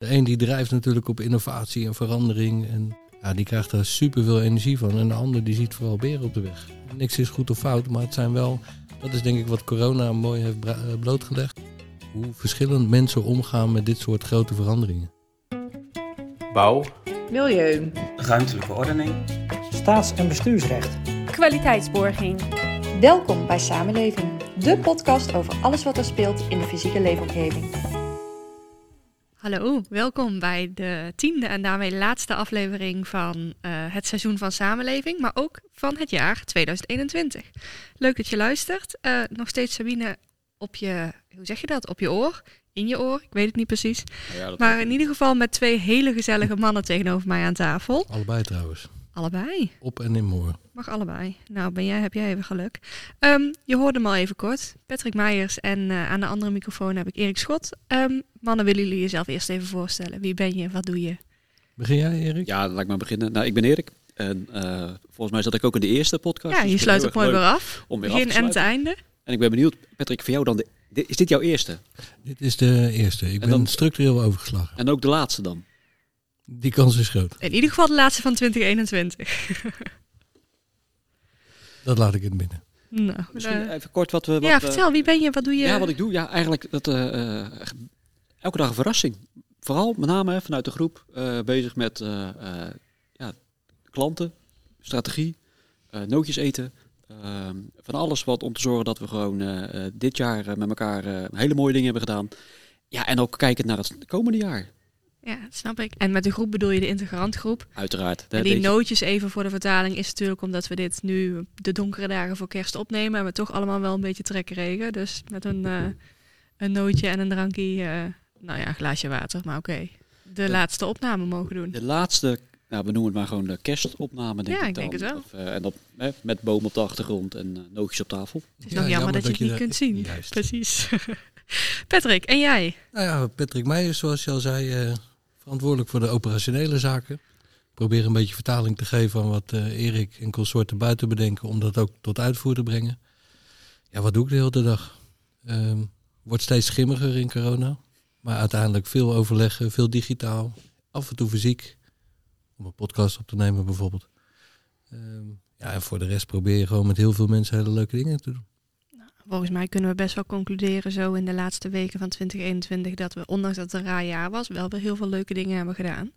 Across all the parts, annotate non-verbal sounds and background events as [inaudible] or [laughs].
De een die drijft natuurlijk op innovatie en verandering. En ja, die krijgt er superveel energie van. En de ander die ziet vooral beren op de weg. Niks is goed of fout, maar het zijn wel... Dat is denk ik wat corona mooi heeft eh, blootgelegd. Hoe verschillend mensen omgaan met dit soort grote veranderingen. Bouw, Milieu. ruimtelijke ordening, Staats- en bestuursrecht. Kwaliteitsborging. Welkom bij Samenleving, de podcast over alles wat er speelt in de fysieke leefomgeving. Hallo, welkom bij de tiende en daarmee laatste aflevering van eh, het seizoen van Samenleving, maar ook van het jaar 2021. Leuk dat je luistert. Eh, nog steeds Sabine op je, hoe zeg je dat, op je oor? In je oor? Ik weet het niet precies. Maar in ieder geval met twee hele gezellige mannen tegenover mij aan tafel. Allebei trouwens. Allebei. Op en in moor. Mag allebei. Nou, ben jij, heb jij even geluk. Ehm, je hoorde hem al even kort. Patrick Meijers en eh, aan de andere microfoon heb ik Erik Schot. Ehm, mannen, willen jullie jezelf eerst even voorstellen? Wie ben je? Wat doe je? Begin jij, Erik? Ja, laat ik maar beginnen. Nou, ik ben Erik. En eh, volgens mij zat ik ook in de eerste podcast. Ja, dus je sluit het ook mooi weer af. Om weer Begin af te en het einde. En ik ben benieuwd, Patrick, voor jou dan. De, is dit jouw eerste? Dit is de eerste. Ik En ben dan- structureel overgeslagen. En ook de laatste dan? Die kans is groot. In ieder geval de laatste van 2021. [laughs] Dat laat ik in het midden. nou, Misschien even kort wat we... Wat, ja, vertel. Wie ben je? Wat doe je? Ja, wat ik doe? Ja, eigenlijk dat, eh, eh, elke dag een verrassing. Vooral met name vanuit de groep eh, bezig met eh, eh, ja, klanten, strategie, eh, nootjes eten. ehm, van alles wat om te zorgen dat we gewoon eh, eh, dit jaar met elkaar eh, hele mooie dingen hebben gedaan. Ja, en ook kijken naar het komende jaar. Ja, dat snap ik. En met de groep bedoel je de integrantgroep. Uiteraard. En die nootjes even voor de vertaling is natuurlijk omdat we dit nu de donkere dagen voor kerst opnemen. En we toch allemaal wel een beetje trek kregen. Dus met een, eh, een nootje en een drankje, eh, nou ja, een glaasje water. Maar oké, de laatste opname mogen doen. De laatste, nou, we noemen het maar gewoon de kerstopname, denk Ja, ik ik denk dan. het wel. Of, eh, en dat, hè, met boom op de achtergrond en eh, nootjes op tafel. Het is nog jammer dat je het niet kunt zien. Juist. [laughs] Precies. [laughs] Patrick, en jij? Nou ja, Patrick Meijers, zoals je al zei, eh, verantwoordelijk voor de operationele zaken. Probeer een beetje vertaling te geven aan wat eh, Erik en consorten buiten bedenken, om dat ook tot uitvoer te brengen. Ja, wat doe ik de hele dag? Ehm, wordt steeds schimmiger in corona, maar uiteindelijk veel overleggen, veel digitaal, af en toe fysiek, om een podcast op te nemen bijvoorbeeld. Ehm, ja, en voor de rest probeer je gewoon met heel veel mensen hele leuke dingen te doen. Volgens mij kunnen we best wel concluderen zo in de laatste weken van 2021 dat we, ondanks dat het een raar jaar was, wel weer heel veel leuke dingen hebben gedaan.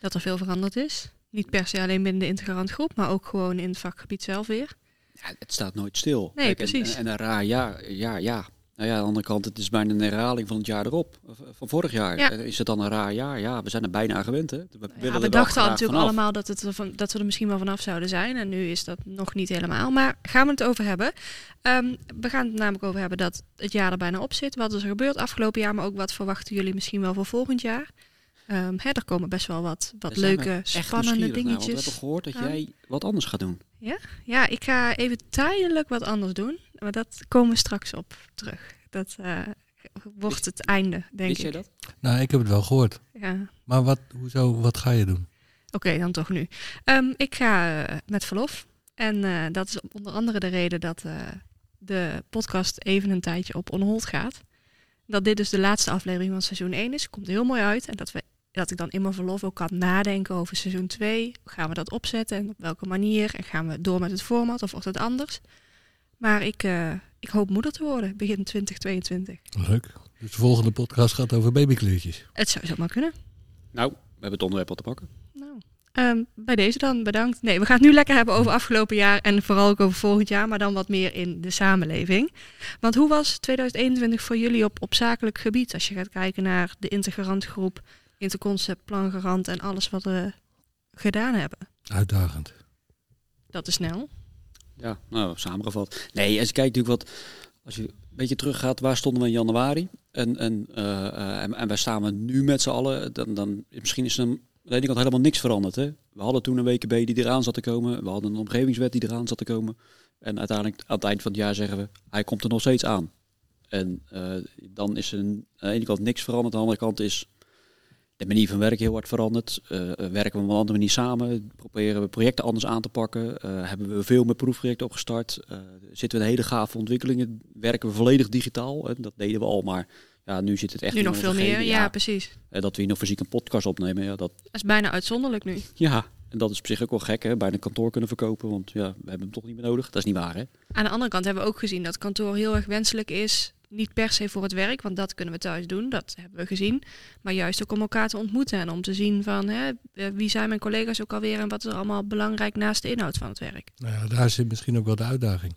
Dat er veel veranderd is. Niet per se alleen binnen de integrantgroep, maar ook gewoon in het vakgebied zelf weer. Ja, het staat nooit stil. Nee, precies. En, en een raar jaar, ja, ja. Nou ja, aan de andere kant, het is bijna een herhaling van het jaar erop. of Van vorig jaar. Ja. Eh, Is het dan een raar jaar? Ja, we zijn er bijna aan gewend, hè. We, Ja, dachten al natuurlijk vanaf. allemaal dat, het van, dat we er misschien wel vanaf zouden zijn. En nu is dat nog niet helemaal. Maar gaan we het over hebben. Ehm, we gaan het namelijk over hebben dat het jaar er bijna op zit. Wat is er gebeurd afgelopen jaar, maar ook wat verwachten jullie misschien wel voor volgend jaar? Ehm, hè, er komen best wel wat, wat leuke, spannende dingetjes. we hebben gehoord dat jij wat anders gaat doen. Ja, ik ga even tijdelijk wat anders doen. Maar dat komen we straks op terug. Dat eh, wordt het einde, denk Wist ik. jij dat? Nou, ik heb het wel gehoord. Ja. Maar wat, hoezo, wat ga je doen? Oké, dan toch nu. Ehm, ik ga eh, met verlof. En eh, dat is onder andere de reden dat eh, de podcast even een tijdje op on hold gaat. Dat dit dus de laatste aflevering van seizoen 1 is. Komt heel mooi uit. En dat, we, dat ik dan in mijn verlof ook kan nadenken over seizoen 2. Hoe gaan we dat opzetten en op welke manier? En gaan we door met het format of wordt het anders? Maar ik, eh, ik hoop moeder te worden begin 2022. Leuk. Dus de volgende podcast gaat over babykleurtjes. Het zou zomaar kunnen. Nou, we hebben het onderwerp al te pakken. Nou, ehm, bij deze dan bedankt. Nee, we gaan het nu lekker hebben over afgelopen jaar en vooral ook over volgend jaar, maar dan wat meer in de samenleving. Want hoe was 2021 voor jullie op, op zakelijk gebied? Als je gaat kijken naar de integrantgroep, interconcept, plangarant en alles wat we gedaan hebben. Uitdagend. Dat is snel. Ja, nou, samengevat. Nee, als je kijkt natuurlijk wat... Als je een beetje teruggaat, waar stonden we in januari? En, en, eh, eh, en, en waar staan we nu met z'n allen? Dan, dan, misschien is er aan de ene kant helemaal niks veranderd. Hè? We hadden toen een WKB die eraan zat te komen. We hadden een omgevingswet die eraan zat te komen. En uiteindelijk aan het eind van het jaar zeggen we, hij komt er nog steeds aan. En eh, dan is er aan de ene kant niks veranderd. Aan de andere kant is de manier van werken heel hard veranderd. Eh, werken we op een andere manier samen. Proberen we projecten anders aan te pakken. Eh, hebben we veel meer proefprojecten opgestart. Eh, zitten we in hele gave ontwikkelingen. Werken we volledig digitaal. En dat deden we al, maar Ja, nu zit het echt nu in nog veel meer. Ja, precies. Eh, dat we hier nog fysiek een podcast opnemen, ja, dat, Dat is bijna uitzonderlijk nu. ja, en dat is op zich ook wel gek, hè? Bijna kantoor kunnen verkopen, want ja, we hebben hem toch niet meer nodig. Dat is niet waar, hè? Aan de andere kant hebben we ook gezien dat kantoor heel erg wenselijk is. Niet per se voor het werk, want dat kunnen we thuis doen, dat hebben we gezien. Maar juist ook om elkaar te ontmoeten en om te zien van hè, eh, wie zijn mijn collega's ook alweer en wat is er allemaal belangrijk naast de inhoud van het werk. Nou ja, daar zit misschien ook wel de uitdaging.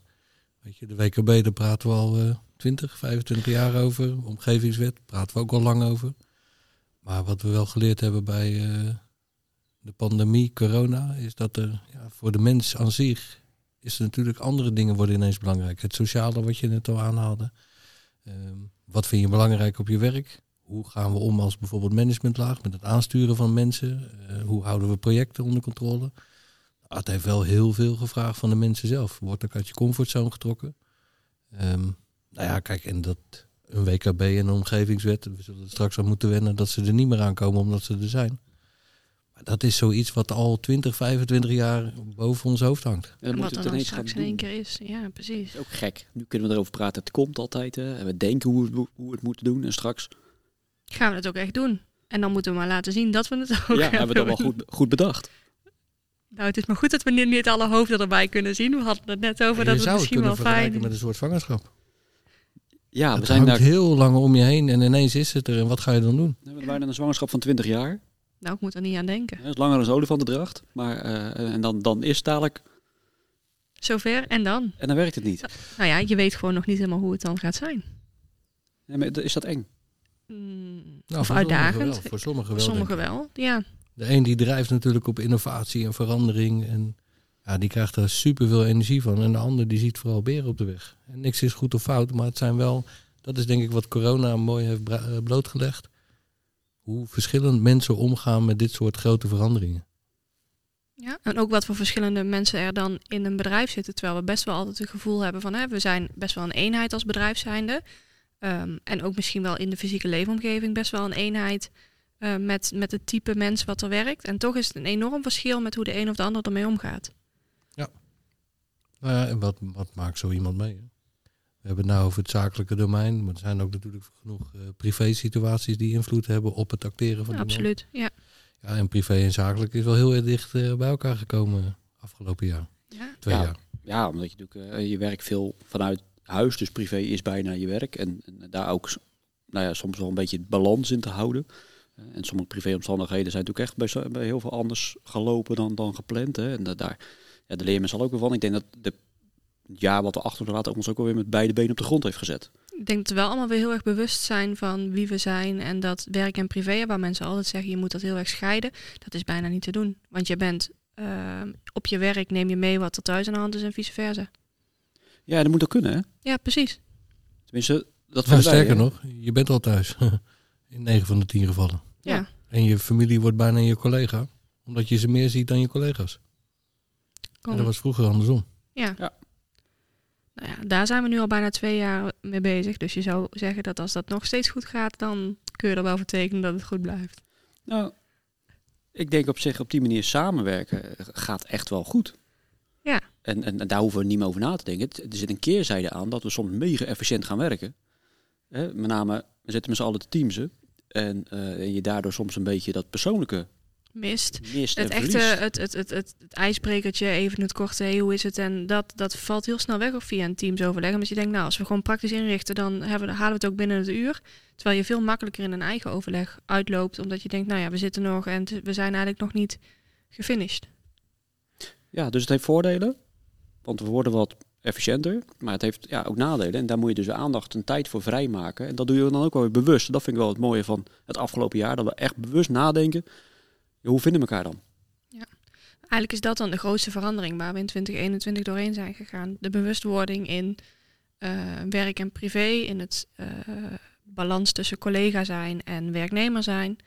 Weet je, de WKB, daar praten we al eh 20, 25 jaar over. Omgevingswet, praten we ook al lang over. Maar wat we wel geleerd hebben bij eh, de pandemie, corona, is dat er ja, voor de mens aan zich is natuurlijk andere dingen worden ineens belangrijk. Het sociale, wat je net al aanhaalde. Ehm, wat vind je belangrijk op je werk? Hoe gaan we om als bijvoorbeeld managementlaag met het aansturen van mensen? Eh, hoe houden we projecten onder controle? Nou, het heeft wel heel veel gevraagd van de mensen zelf. Wordt ook uit je comfortzone getrokken. Ehm, nou ja, kijk, en dat een WKB en een omgevingswet, we zullen straks aan moeten wennen dat ze er niet meer aankomen omdat ze er zijn. Dat is zoiets wat al 20, 25 jaar boven ons hoofd hangt. En dan wat het er dan ineens gaan straks in één keer is. Ja, precies. Dat is ook gek. Nu kunnen we erover praten. Het komt altijd. Hè? En we denken hoe we, het- hoe we het moeten doen. En straks Gaan we het ook echt doen. En dan moeten we maar laten zien dat we het ook ja, hebben we het al wel goed, goed bedacht. Nou, het is maar goed dat we niet alle hoofden erbij kunnen zien. We hadden het net over dat het misschien wel fijn met een soort zwangerschap. Ja, we het zijn hangt daar. heel lang om je heen en ineens is het er. En wat ga je dan doen? We hebben bijna een zwangerschap van 20 jaar. Nou, ik moet er niet aan denken. Dat is langer dan een olifantendracht. Maar eh, en dan, dan is het dadelijk. Zover en dan. En dan werkt het niet. Nou ja, je weet gewoon nog niet helemaal hoe het dan gaat zijn. Nee, maar is dat eng? Mm, Nou, of voor sommigen uitdagend. wel, Voor sommigen wel. Sommigen ja. De een die drijft natuurlijk op innovatie en verandering. En ja, die krijgt daar superveel energie van. En de ander die ziet vooral beren op de weg. En niks is goed of fout, maar het zijn wel... Dat is denk ik wat corona mooi heeft eh, blootgelegd. Hoe verschillend mensen omgaan met dit soort grote veranderingen. ja. En ook wat voor verschillende mensen er dan in een bedrijf zitten. Terwijl we best wel altijd het gevoel hebben van... Hè, we zijn best wel een eenheid als bedrijf zijnde. Ehm, en ook misschien wel in de fysieke leefomgeving best wel een eenheid... eh, met, met het type mens wat er werkt. En toch is het een enorm verschil met hoe de een of de ander ermee omgaat. Nou ja, en wat, wat maakt zo iemand mee? hè? We hebben het nou over het zakelijke domein. Maar er zijn ook natuurlijk genoeg eh privé situaties die invloed hebben op het acteren van Ja, absoluut, ja. Ja, en privé en zakelijk is wel heel erg dicht eh, bij elkaar gekomen afgelopen jaar. ja. Twee Ja. jaar. Ja, omdat je natuurlijk eh, je werk veel vanuit huis, dus privé is bijna je werk. En, en daar ook nou ja, soms wel een beetje balans in te houden. En sommige privéomstandigheden zijn natuurlijk echt bij, bij heel veel anders gelopen dan, dan gepland. Hè. En da- daar ja, daar leer je meestal ook weer van. Ik denk dat de, jaar wat we achter ons laten ons ook alweer met beide benen op de grond heeft gezet. Ik denk dat we wel allemaal weer heel erg bewust zijn van wie we zijn. En dat werk en privé, waar mensen altijd zeggen je moet dat heel erg scheiden. Dat is bijna niet te doen. Want je bent eh, op je werk, neem je mee wat er thuis aan de hand is en vice versa. Ja, dat moet ook kunnen, hè? Ja, precies. Tenminste, dat Nou, wij, sterker hè. nog, je bent al thuis. [laughs] In 9 van de 10 gevallen. Ja. Ja. En je familie wordt bijna je collega. Omdat je ze meer ziet dan je collega's. Kom. En dat was vroeger andersom. ja. Ja. Nou ja, daar zijn we nu al bijna twee jaar mee bezig. Dus je zou zeggen dat als dat nog steeds goed gaat, dan kun je er wel voor tekenen dat het goed blijft. Nou, ik denk op zich op die manier samenwerken gaat echt wel goed. Ja. En, en, en daar hoeven we niet meer over na te denken. Er zit een keerzijde aan dat we soms mega efficiënt gaan werken. Hè, met name, we zitten met z'n allen te teamsen. En, eh, en je daardoor soms een beetje dat persoonlijke Mist. mist Het echte, het, het, het, het, ijsbrekertje, even het korte, hey, hoe is het? En dat, dat valt heel snel weg of via een teamsoverleg. Omdat je denkt, nou, als we gewoon praktisch inrichten, dan hebben, we- halen we het ook binnen het uur. Terwijl je veel makkelijker in een eigen overleg uitloopt. Omdat je denkt, nou ja, we zitten nog en we zijn eigenlijk nog niet gefinished. Ja, dus het heeft voordelen. Want we worden wat efficiënter. Maar het heeft ja, ook nadelen. En daar moet je dus de aandacht en tijd voor vrijmaken. En dat doe je dan ook wel weer bewust. Dat vind ik wel het mooie van het afgelopen jaar. Dat we echt bewust nadenken. Ja, hoe vinden we elkaar dan? Eigenlijk is dat dan de grootste verandering waar we in 2021 doorheen zijn gegaan. De bewustwording in eh, werk en privé, in het eh, balans tussen collega zijn en werknemer zijn.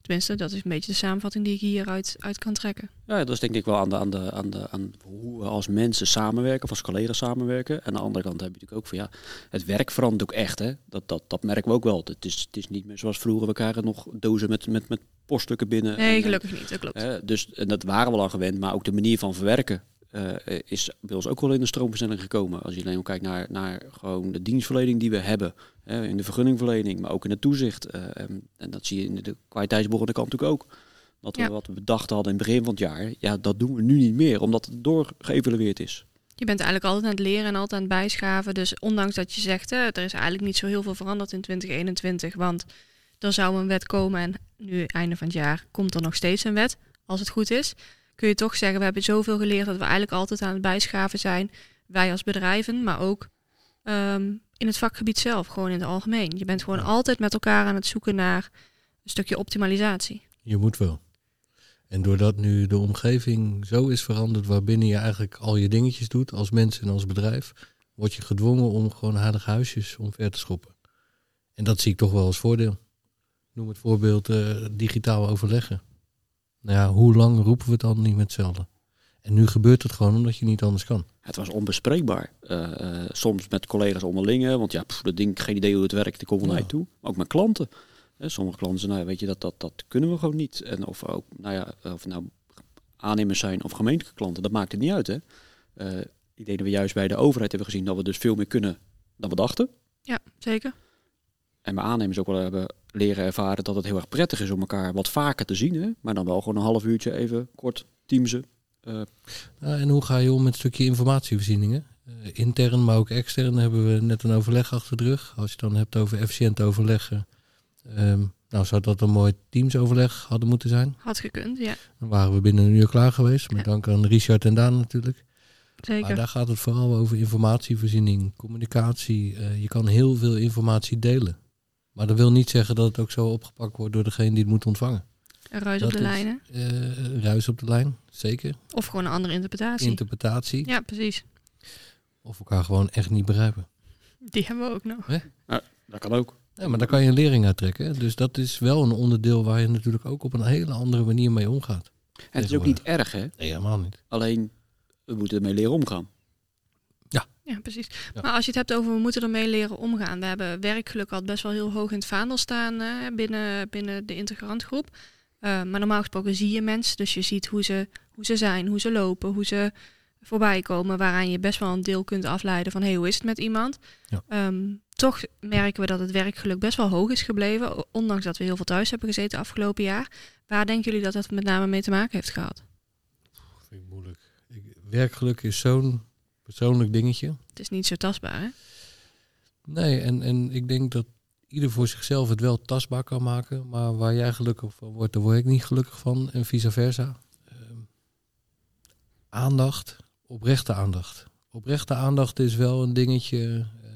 Tenminste, dat is een beetje de samenvatting die ik hieruit uit kan trekken. Ja, dat is denk ik wel aan, de, aan, de, aan, de, aan hoe we als mensen samenwerken, of als collega's samenwerken. En aan de andere kant heb je natuurlijk ook van ja, het werk verandert ook echt. Hè? Dat, dat, dat merken we ook wel. Het is, het is niet meer zoals vroeger, we krijgen nog dozen met, met, met poststukken binnen. Nee, En, gelukkig niet, dat klopt. eh, dus en dat waren we al gewend, maar ook de manier van verwerken eh, is bij ons ook wel in de stroomversnelling gekomen. Als je alleen kijkt naar, naar gewoon de dienstverlening die we hebben. Hè, in de vergunningverlening, maar ook in het toezicht. eh, en, en dat zie je in de kwaliteitsborrende kant natuurlijk ook. Dat we Ja. wat we bedacht hadden in het begin van het jaar, ja, dat doen we nu niet meer, omdat het doorgeëvalueerd is. Je bent eigenlijk altijd aan het leren en altijd aan het bijschaven. Dus ondanks dat je zegt, hè, er is eigenlijk niet zo heel veel veranderd in 2021. Want er zou een wet komen en nu, einde van het jaar, komt er nog steeds een wet. Als het goed is, kun je toch zeggen, we hebben zoveel geleerd dat we eigenlijk altijd aan het bijschaven zijn. Wij als bedrijven, maar ook ehm, in het vakgebied zelf, gewoon in het algemeen. Je bent gewoon Ja. altijd met elkaar aan het zoeken naar een stukje optimalisatie. Je moet wel. En doordat nu de omgeving zo is veranderd waarbinnen je eigenlijk al je dingetjes doet als mens en als bedrijf, word je gedwongen om gewoon heilige huisjes omver te schoppen. En dat zie ik toch wel als voordeel. Noem het voorbeeld eh, digitaal overleggen. Nou ja, hoe lang roepen we het dan niet met hetzelfde? En nu gebeurt het gewoon omdat je niet anders kan. Het was onbespreekbaar. Eh, eh, soms met collega's onderling, want ja, pff, dat ding, geen idee hoe het werkt, ik kom van Ja. mij toe. Maar ook met klanten. Hè, sommige klanten zeggen, nou, weet je, dat, dat, dat kunnen we gewoon niet. En of ook, nou ja, of nou aannemers zijn of gemeentelijke klanten, dat maakt het niet uit. Hè. Eh, ik denk dat we juist bij de overheid hebben gezien dat we dus veel meer kunnen dan we dachten. Ja, zeker. En bij aannemers ook wel hebben leren ervaren dat het heel erg prettig is om elkaar wat vaker te zien. Hè? Maar dan wel gewoon een half uurtje even kort teamsen. Eh, en hoe ga je om met een stukje informatievoorzieningen? Eh, intern, maar ook extern hebben we net een overleg achter de rug. Als je het dan hebt over efficiënt overleggen. ehm, nou, zou dat een mooi teamsoverleg hadden moeten zijn. Had gekund, ja. Dan waren we binnen een uur klaar geweest. Met Ja. dank aan Richard en Daan natuurlijk. Zeker. Maar daar gaat het vooral over informatievoorziening, communicatie. Eh, je kan heel veel informatie delen. Maar dat wil niet zeggen dat het ook zo opgepakt wordt door degene die het moet ontvangen. Een ruis dat op de is- lijnen. Eh, ruis op de lijn, zeker. Of gewoon een andere interpretatie. Interpretatie. ja, precies. Of elkaar gewoon echt niet begrijpen. Die hebben we ook nog. dat kan ook. Ja, maar daar kan je een lering uit trekken. hè. Dus dat is wel een onderdeel waar je natuurlijk ook op een hele andere manier mee omgaat. En het is ook niet erg, hè? Nee, helemaal niet. Alleen, we moeten ermee leren omgaan. Ja, precies. Ja. Maar als je het hebt over we moeten ermee leren omgaan. We hebben werkgeluk al best wel heel hoog in het vaandel staan binnen, binnen de integrantgroep. Eh, maar normaal gesproken zie je mensen. Dus je ziet hoe ze, hoe ze zijn, hoe ze lopen, hoe ze voorbij komen. Waaraan je best wel een deel kunt afleiden van hey, hoe is het met iemand. Ja. Ehm, toch merken we dat het werkgeluk best wel hoog is gebleven. Ondanks dat we heel veel thuis hebben gezeten afgelopen jaar. Waar denken jullie dat dat met name mee te maken heeft gehad? Vind ik moeilijk. Ik, werkgeluk is zo'n persoonlijk dingetje. Het is niet zo tastbaar, hè? Nee, en, en ik denk dat ieder voor zichzelf het wel tastbaar kan maken. Maar waar jij gelukkig van wordt, daar word ik niet gelukkig van. En vice versa. Ehm, aandacht, oprechte aandacht. Oprechte aandacht is wel een dingetje. eh,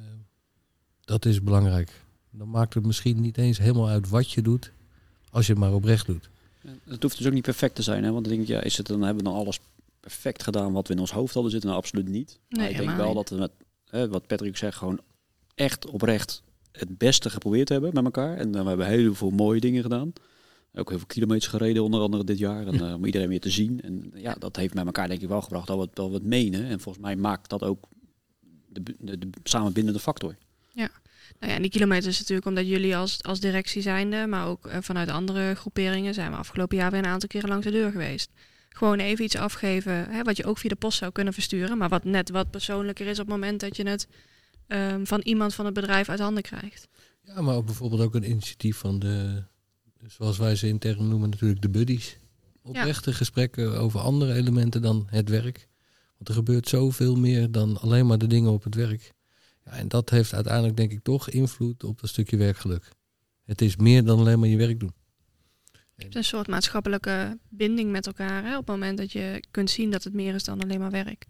dat is belangrijk. Dan maakt het misschien niet eens helemaal uit wat je doet. Als je het maar oprecht doet. Het hoeft dus ook niet perfect te zijn, hè? Want dan denk ik, ja, is het, dan hebben we dan alles perfect gedaan wat we in ons hoofd hadden zitten? Nou, absoluut niet. Nee, maar ik denk wel niet. dat we met, wat Patrick zegt, gewoon echt oprecht het beste geprobeerd hebben met elkaar. En hebben we heel veel mooie dingen gedaan. Ook heel veel kilometers gereden, onder andere dit jaar. En, [laughs] eh, om iedereen weer te zien. En ja, dat heeft met elkaar denk ik wel gebracht dat we het wel wat menen. En volgens mij maakt dat ook de, de, de samenbindende factor. Nou ja, en die kilometers is natuurlijk omdat jullie als, als directie zijnde, maar ook eh, vanuit andere groeperingen, zijn we afgelopen jaar weer een aantal keren langs de deur geweest. Gewoon even iets afgeven, hè, wat je ook via de post zou kunnen versturen, maar wat net wat persoonlijker is op het moment dat je het ehm, van iemand van het bedrijf uit handen krijgt. Ja, maar ook bijvoorbeeld ook een initiatief van de, zoals wij ze intern noemen, natuurlijk de buddies. Oprechte gesprekken over andere elementen dan het werk. Want er gebeurt zoveel meer dan alleen maar de dingen op het werk. Ja, en dat heeft uiteindelijk denk ik toch invloed op dat stukje werkgeluk. Het is meer dan alleen maar je werk doen. Het is een soort maatschappelijke binding met elkaar, hè, op het moment dat je kunt zien dat het meer is dan alleen maar werk.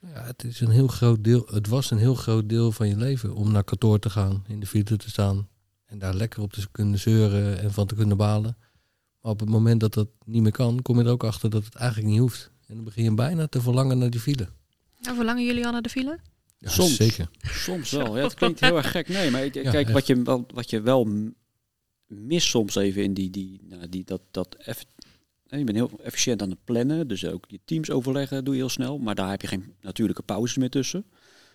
Ja, het is een heel groot deel. Het was een heel groot deel van je leven om naar kantoor te gaan, in de file te staan en daar lekker op te kunnen zeuren en van te kunnen balen. Maar op het moment dat dat niet meer kan, kom je er ook achter dat het eigenlijk niet hoeft. En dan begin je bijna te verlangen naar die file. Nou, verlangen jullie al naar de file? Ja, Soms. Zeker. Soms wel. Ja, het klinkt heel erg gek. Nee, maar ik- Ja, kijk, echt. wat je, wel, wat je wel m- mist soms even in die, die, nou, die dat, dat eff- hè, je bent heel efficiënt aan het plannen, dus ook je teams overleggen doe je heel snel, maar daar heb je geen natuurlijke pauzes meer tussen.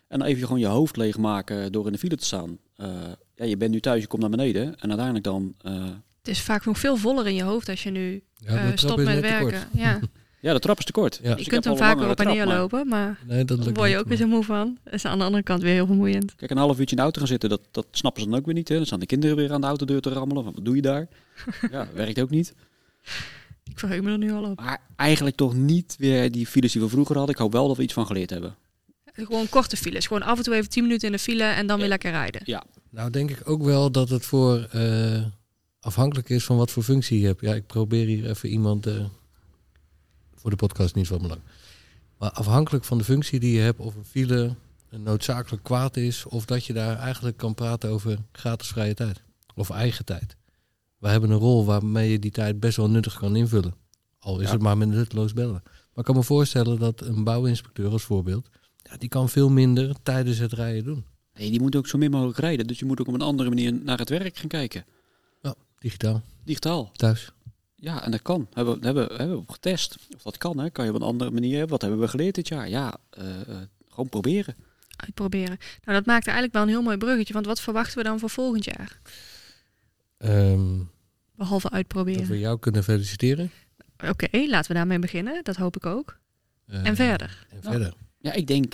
En dan even gewoon je hoofd leegmaken door in de file te staan. Eh, ja, je bent nu thuis, je komt naar beneden en uiteindelijk dan, eh, Het is vaak nog veel voller in je hoofd als je nu Ja, eh, stopt met werken. Ja. [laughs] Ja, de trap is te kort. Ja. Dus je ik kunt hem vaker op en neer maar- lopen, maar Nee, dat daar lukt word je niet, ook weer zo moe van. Dat is aan de andere kant weer heel vermoeiend. Kijk, een half uurtje in de auto gaan zitten, dat, dat snappen ze dan ook weer niet. Hè? Dan staan de kinderen weer aan de autodeur te rammelen. Van, wat doe je daar? [laughs] ja, werkt ook niet. Ik verheug me er nu al op. Maar eigenlijk toch niet weer die files die we vroeger hadden. Ik hoop wel dat we iets van geleerd hebben. Gewoon korte files. Gewoon af en toe even 10 minuten in de file en dan weer lekker rijden. Nou, denk ik ook wel dat het voor eh, afhankelijk is van wat voor functie je hebt. Ja, ik probeer hier even iemand eh, voor de podcast niet van belang. Maar afhankelijk van de functie die je hebt, of een file een noodzakelijk kwaad is, of dat je daar eigenlijk kan praten over gratis vrije tijd of eigen tijd. We hebben een rol waarmee je die tijd best wel nuttig kan invullen. Al is Ja. het maar met nutteloos bellen. Maar ik kan me voorstellen dat een bouwinspecteur als voorbeeld, ja, die kan veel minder tijdens het rijden doen. Nee, die moet ook zo min mogelijk rijden. Dus je moet ook op een andere manier naar het werk gaan kijken. Digitaal, Digitaal. thuis. Ja, en dat kan. Hebben, we- hebben, hebben we op getest. Of dat kan, hè? Kan je op een andere manier. Wat hebben we geleerd dit jaar? Ja, eh, eh, gewoon proberen. Uitproberen. Nou, dat maakt eigenlijk wel een heel mooi bruggetje. Want wat verwachten we dan voor volgend jaar? Ehm, Behalve dat uitproberen. we jou kunnen feliciteren. Oké, laten we daarmee beginnen. Dat hoop ik ook. Eh, En verder. En Nou. verder. Ja, ik denk,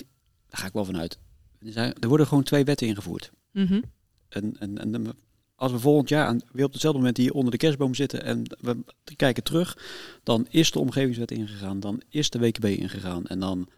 daar ga ik wel vanuit. Er, zijn, er worden gewoon twee wetten ingevoerd. Mhm. En, en, en als we volgend jaar weer op hetzelfde moment hier onder de kerstboom zitten en we kijken terug, dan is de omgevingswet ingegaan, dan is de WKB ingegaan en dan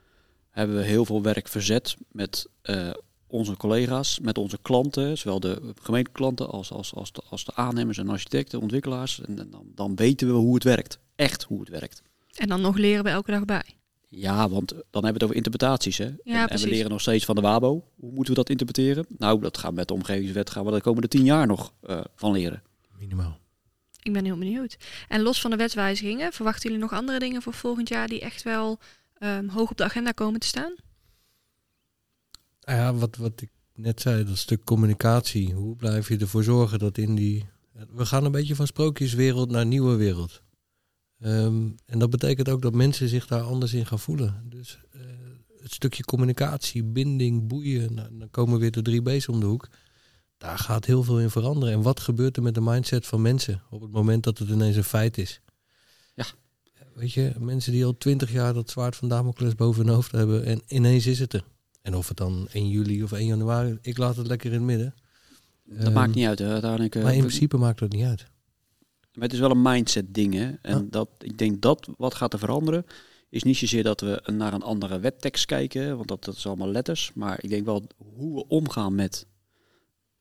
hebben we heel veel werk verzet met eh, onze collega's, met onze klanten, zowel de gemeenteklanten als, als, als, de, als de aannemers en architecten, ontwikkelaars. En, en dan, dan weten we hoe het werkt. Echt hoe het werkt. En dan nog leren we elke dag bij. Ja, want dan hebben we het over interpretaties. Hè? en, en we leren nog steeds van de WABO. Hoe moeten we dat interpreteren? Nou, dat gaan we met de omgevingswet gaan we de komende tien jaar nog eh, van leren. Minimaal. Ik ben heel benieuwd. En los van de wetswijzigingen, verwachten jullie nog andere dingen voor volgend jaar die echt wel ehm, hoog op de agenda komen te staan? Nou ja, wat, wat ik net zei, dat stuk communicatie. Hoe blijf je ervoor zorgen dat in die... We gaan een beetje van sprookjeswereld naar nieuwe wereld. Ehm, en dat betekent ook dat mensen zich daar anders in gaan voelen. Dus eh, het stukje communicatie, binding, boeien. Nou, dan komen weer de drie B's om de hoek. Daar gaat heel veel in veranderen. En wat gebeurt er met de mindset van mensen op het moment dat het ineens een feit is? Ja. Weet je, mensen die al twintig jaar dat zwaard van Damocles boven hun hoofd hebben en ineens is het er. En of het dan 1 juli of 1 januari, ik laat het lekker in het midden. Dat Ehm, maakt niet uit. Hè? Uiteindelijk, eh, Maar in principe maakt dat niet uit. Maar het is wel een mindset ding. Hè? En dat, ik denk dat wat gaat er veranderen, is niet zozeer dat we naar een andere wettekst kijken, want dat, dat is allemaal letters. Maar ik denk wel hoe we omgaan met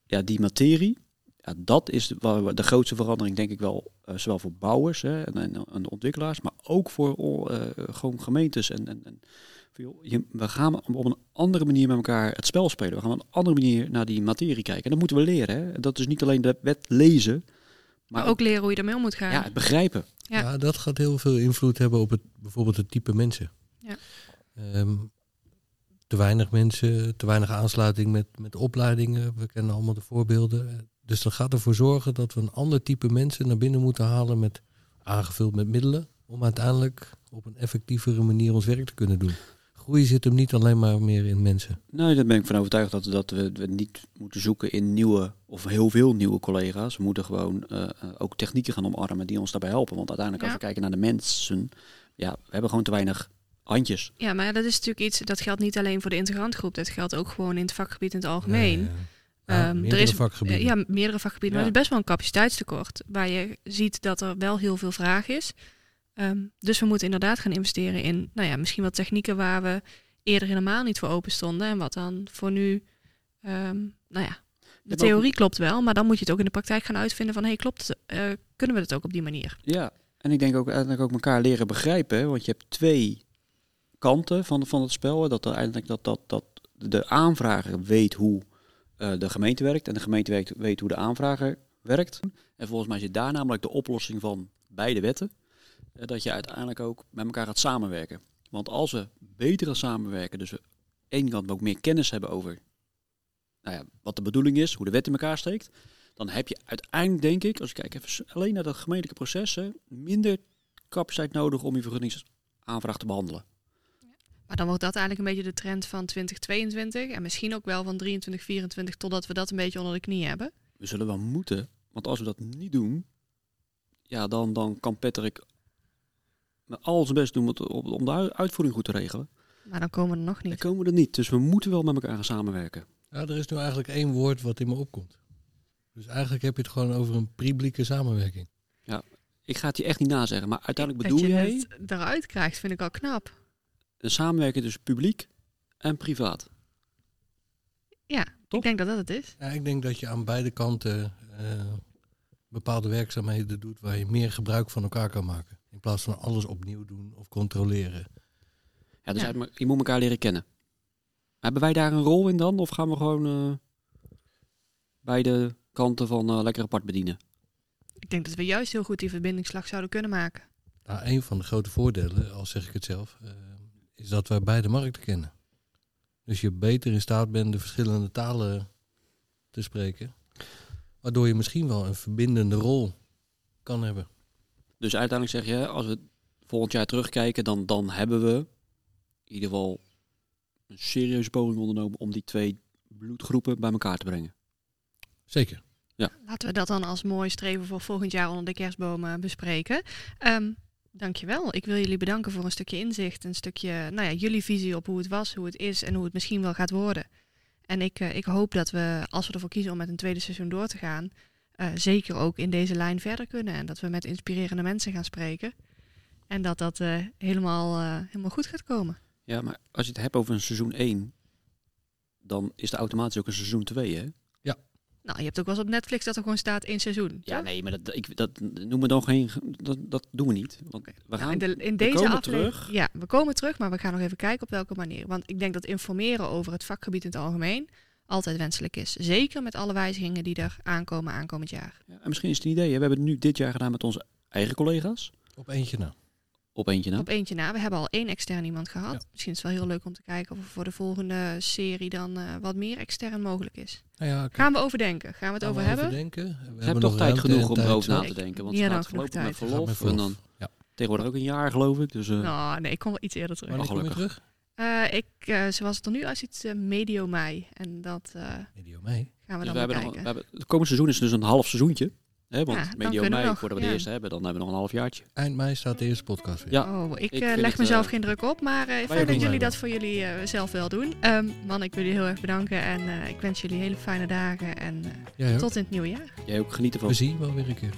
ja, die materie. Ja, dat is waar de grootste verandering, denk ik wel, eh, zowel voor bouwers hè, en, en, en ontwikkelaars, maar ook voor eh, gewoon gemeentes. En, en, en, je- we gaan op een andere manier met elkaar het spel spelen. We gaan op een andere manier naar die materie kijken. En dat moeten we leren. Hè. Dat is niet alleen de wet lezen, Maar ook leren hoe je ermee om moet gaan. ja, het begrijpen. Ja. Ja. dat gaat heel veel invloed hebben op het, bijvoorbeeld het type mensen. Ja. Ehm, te weinig mensen, te weinig aansluiting met, met opleidingen. We kennen allemaal de voorbeelden. Dus dat gaat ervoor zorgen dat we een ander type mensen naar binnen moeten halen met aangevuld met middelen. Om uiteindelijk op een effectievere manier ons werk te kunnen doen. Groei zit hem niet alleen maar meer in mensen. Nee, daar ben ik van overtuigd dat, dat we, we niet moeten zoeken in nieuwe of heel veel nieuwe collega's. We moeten gewoon eh, eh, ook technieken gaan omarmen die ons daarbij helpen. Want uiteindelijk als Ja. we kijken naar de mensen, ja, we hebben gewoon te weinig handjes. Ja, maar dat is natuurlijk iets, dat geldt niet alleen voor de integrantgroep. Dat geldt ook gewoon in het vakgebied in het algemeen. Ja, ja. Ehm, er meerdere is- vakgebieden. Eh, ja, meerdere vakgebieden. Maar Ja. het is best wel een capaciteitstekort. Waar je ziet dat er wel heel veel vraag is. Ehm, dus we moeten inderdaad gaan investeren in, nou ja, misschien wat technieken waar we eerder helemaal niet voor open stonden. En wat dan voor nu, ehm, nou ja, de theorie klopt wel. Maar dan moet je het ook in de praktijk gaan uitvinden van, hé, klopt, het, eh, kunnen we het ook op die manier? Ja, en ik denk ook uiteindelijk ook elkaar leren begrijpen. hè, Want je hebt twee kanten van, van het spel. Dat eigenlijk dat, dat, dat de aanvrager weet hoe eh, de gemeente werkt. En de gemeente werkt, weet hoe de aanvrager werkt. En volgens mij zit daar namelijk de oplossing van beide wetten. Eh, dat je uiteindelijk ook met elkaar gaat samenwerken. Want als we beter gaan samenwerken, dus we aan de ene kant ook meer kennis hebben over nou ja, wat de bedoeling is, hoe de wet in elkaar steekt, dan heb je uiteindelijk, denk ik, als ik kijk even alleen naar dat gemeentelijke processen, minder capaciteit nodig om je vergunningsaanvraag te behandelen. Maar dan wordt dat eigenlijk een beetje de trend van 2022. En misschien ook wel van 23, 24, totdat we dat een beetje onder de knie hebben. We zullen wel moeten, want als we dat niet doen, ja, dan, dan kan Patrick al zijn best doen om het- om om de ui- uitvoering goed te regelen. Maar dan komen we er nog Dan niet. komen we er niet. Dus we moeten wel met elkaar gaan samenwerken. Ja, er is nu eigenlijk één woord wat in me opkomt. Dus eigenlijk heb je het gewoon over een publieke samenwerking. Ik ga het je echt niet nazeggen, maar uiteindelijk dat bedoel je jij het eruit krijgt, vind ik al knap. een samenwerking tussen publiek en privaat. Ja, ik denk dat dat het is. Ja, ik denk dat je aan beide kanten eh, bepaalde werkzaamheden doet waar je meer gebruik van elkaar kan maken. In plaats van alles opnieuw doen of controleren. Ja, dus Ja. uit me- je moet elkaar leren kennen. Hebben wij daar een rol in dan? Of gaan we gewoon eh, beide kanten van eh, lekker apart bedienen? Ik denk dat we juist heel goed die verbindingsslag zouden kunnen maken. Nou, een van de grote voordelen, al zeg ik het zelf, eh, is dat wij beide markten kennen. Dus je beter in staat bent de verschillende talen te spreken. Waardoor je misschien wel een verbindende rol kan hebben. Dus uiteindelijk zeg je, als we volgend jaar terugkijken, dan, dan hebben we in ieder geval een serieuze poging ondernomen om die twee bloedgroepen bij elkaar te brengen. Zeker. Laten we dat dan als mooi streven voor volgend jaar onder de kerstbomen bespreken. Ehm dankjewel. Ik wil jullie bedanken voor een stukje inzicht. Een stukje, nou ja, jullie visie op hoe het was, hoe het is en hoe het misschien wel gaat worden. En ik, eh, ik hoop dat we, als we ervoor kiezen om met een tweede seizoen door te gaan, eh, zeker ook in deze lijn verder kunnen. En dat we met inspirerende mensen gaan spreken. En dat dat eh, helemaal, eh, helemaal goed gaat komen. Ja, maar als je het hebt over een seizoen 1, dan is er automatisch ook een seizoen 2, hè? Nou, je hebt ook wel eens op Netflix dat er gewoon staat één seizoen. Ja, toch? nee, maar dat, ik, dat noemen we dan geen... Dat, dat doen we niet. Want we Nou, gaan... in, de, in deze komen aflevering. terug. Ja, we komen terug, maar we gaan nog even kijken op welke manier. Want ik denk dat informeren over het vakgebied in het algemeen altijd wenselijk is. Zeker met alle wijzigingen die er aankomen aankomend jaar. Ja, en misschien is het een idee. Hè? We hebben het nu dit jaar gedaan met onze eigen collega's. Op eentje na. Op eentje na. Op eentje na. We hebben al één extern iemand gehad. Ja. Misschien is het wel heel leuk om te kijken of er voor de volgende serie dan eh, wat meer extern mogelijk is. Nou ja, Gaan we overdenken? Gaan we het gaan over we hebben? overdenken. We We hebben hebben toch tijd genoeg en om erover na te denken. Want Meer het dan gaat genoeg met verlof. En dan Ja. tegenwoordig ook een jaar, geloof ik. Dus eh, Nou, nee, ik kom wel iets eerder terug. Wanneer kom je gelukkig. terug? Eh, ik, eh, zoals het er nu uitziet, eh, medio mei. En dat eh, Medio mei. gaan we dus dan we hebben nog, we hebben, het komende seizoen is dus een half seizoentje. Hè, want Ja, medio mei, nog, voordat we de ja. eerste hebben, dan hebben we nog een half jaartje. Eind mei staat de eerste podcast weer. Ja, Oh, ik, leg het, mezelf geen druk op, maar eh, fijn dat jullie dat voor jullie zelf wel doen. Ehm, man, ik wil jullie heel erg bedanken en eh, ik wens jullie hele fijne dagen en eh, tot in het nieuwe jaar. jij ook genieten van. We zien je wel weer een keer.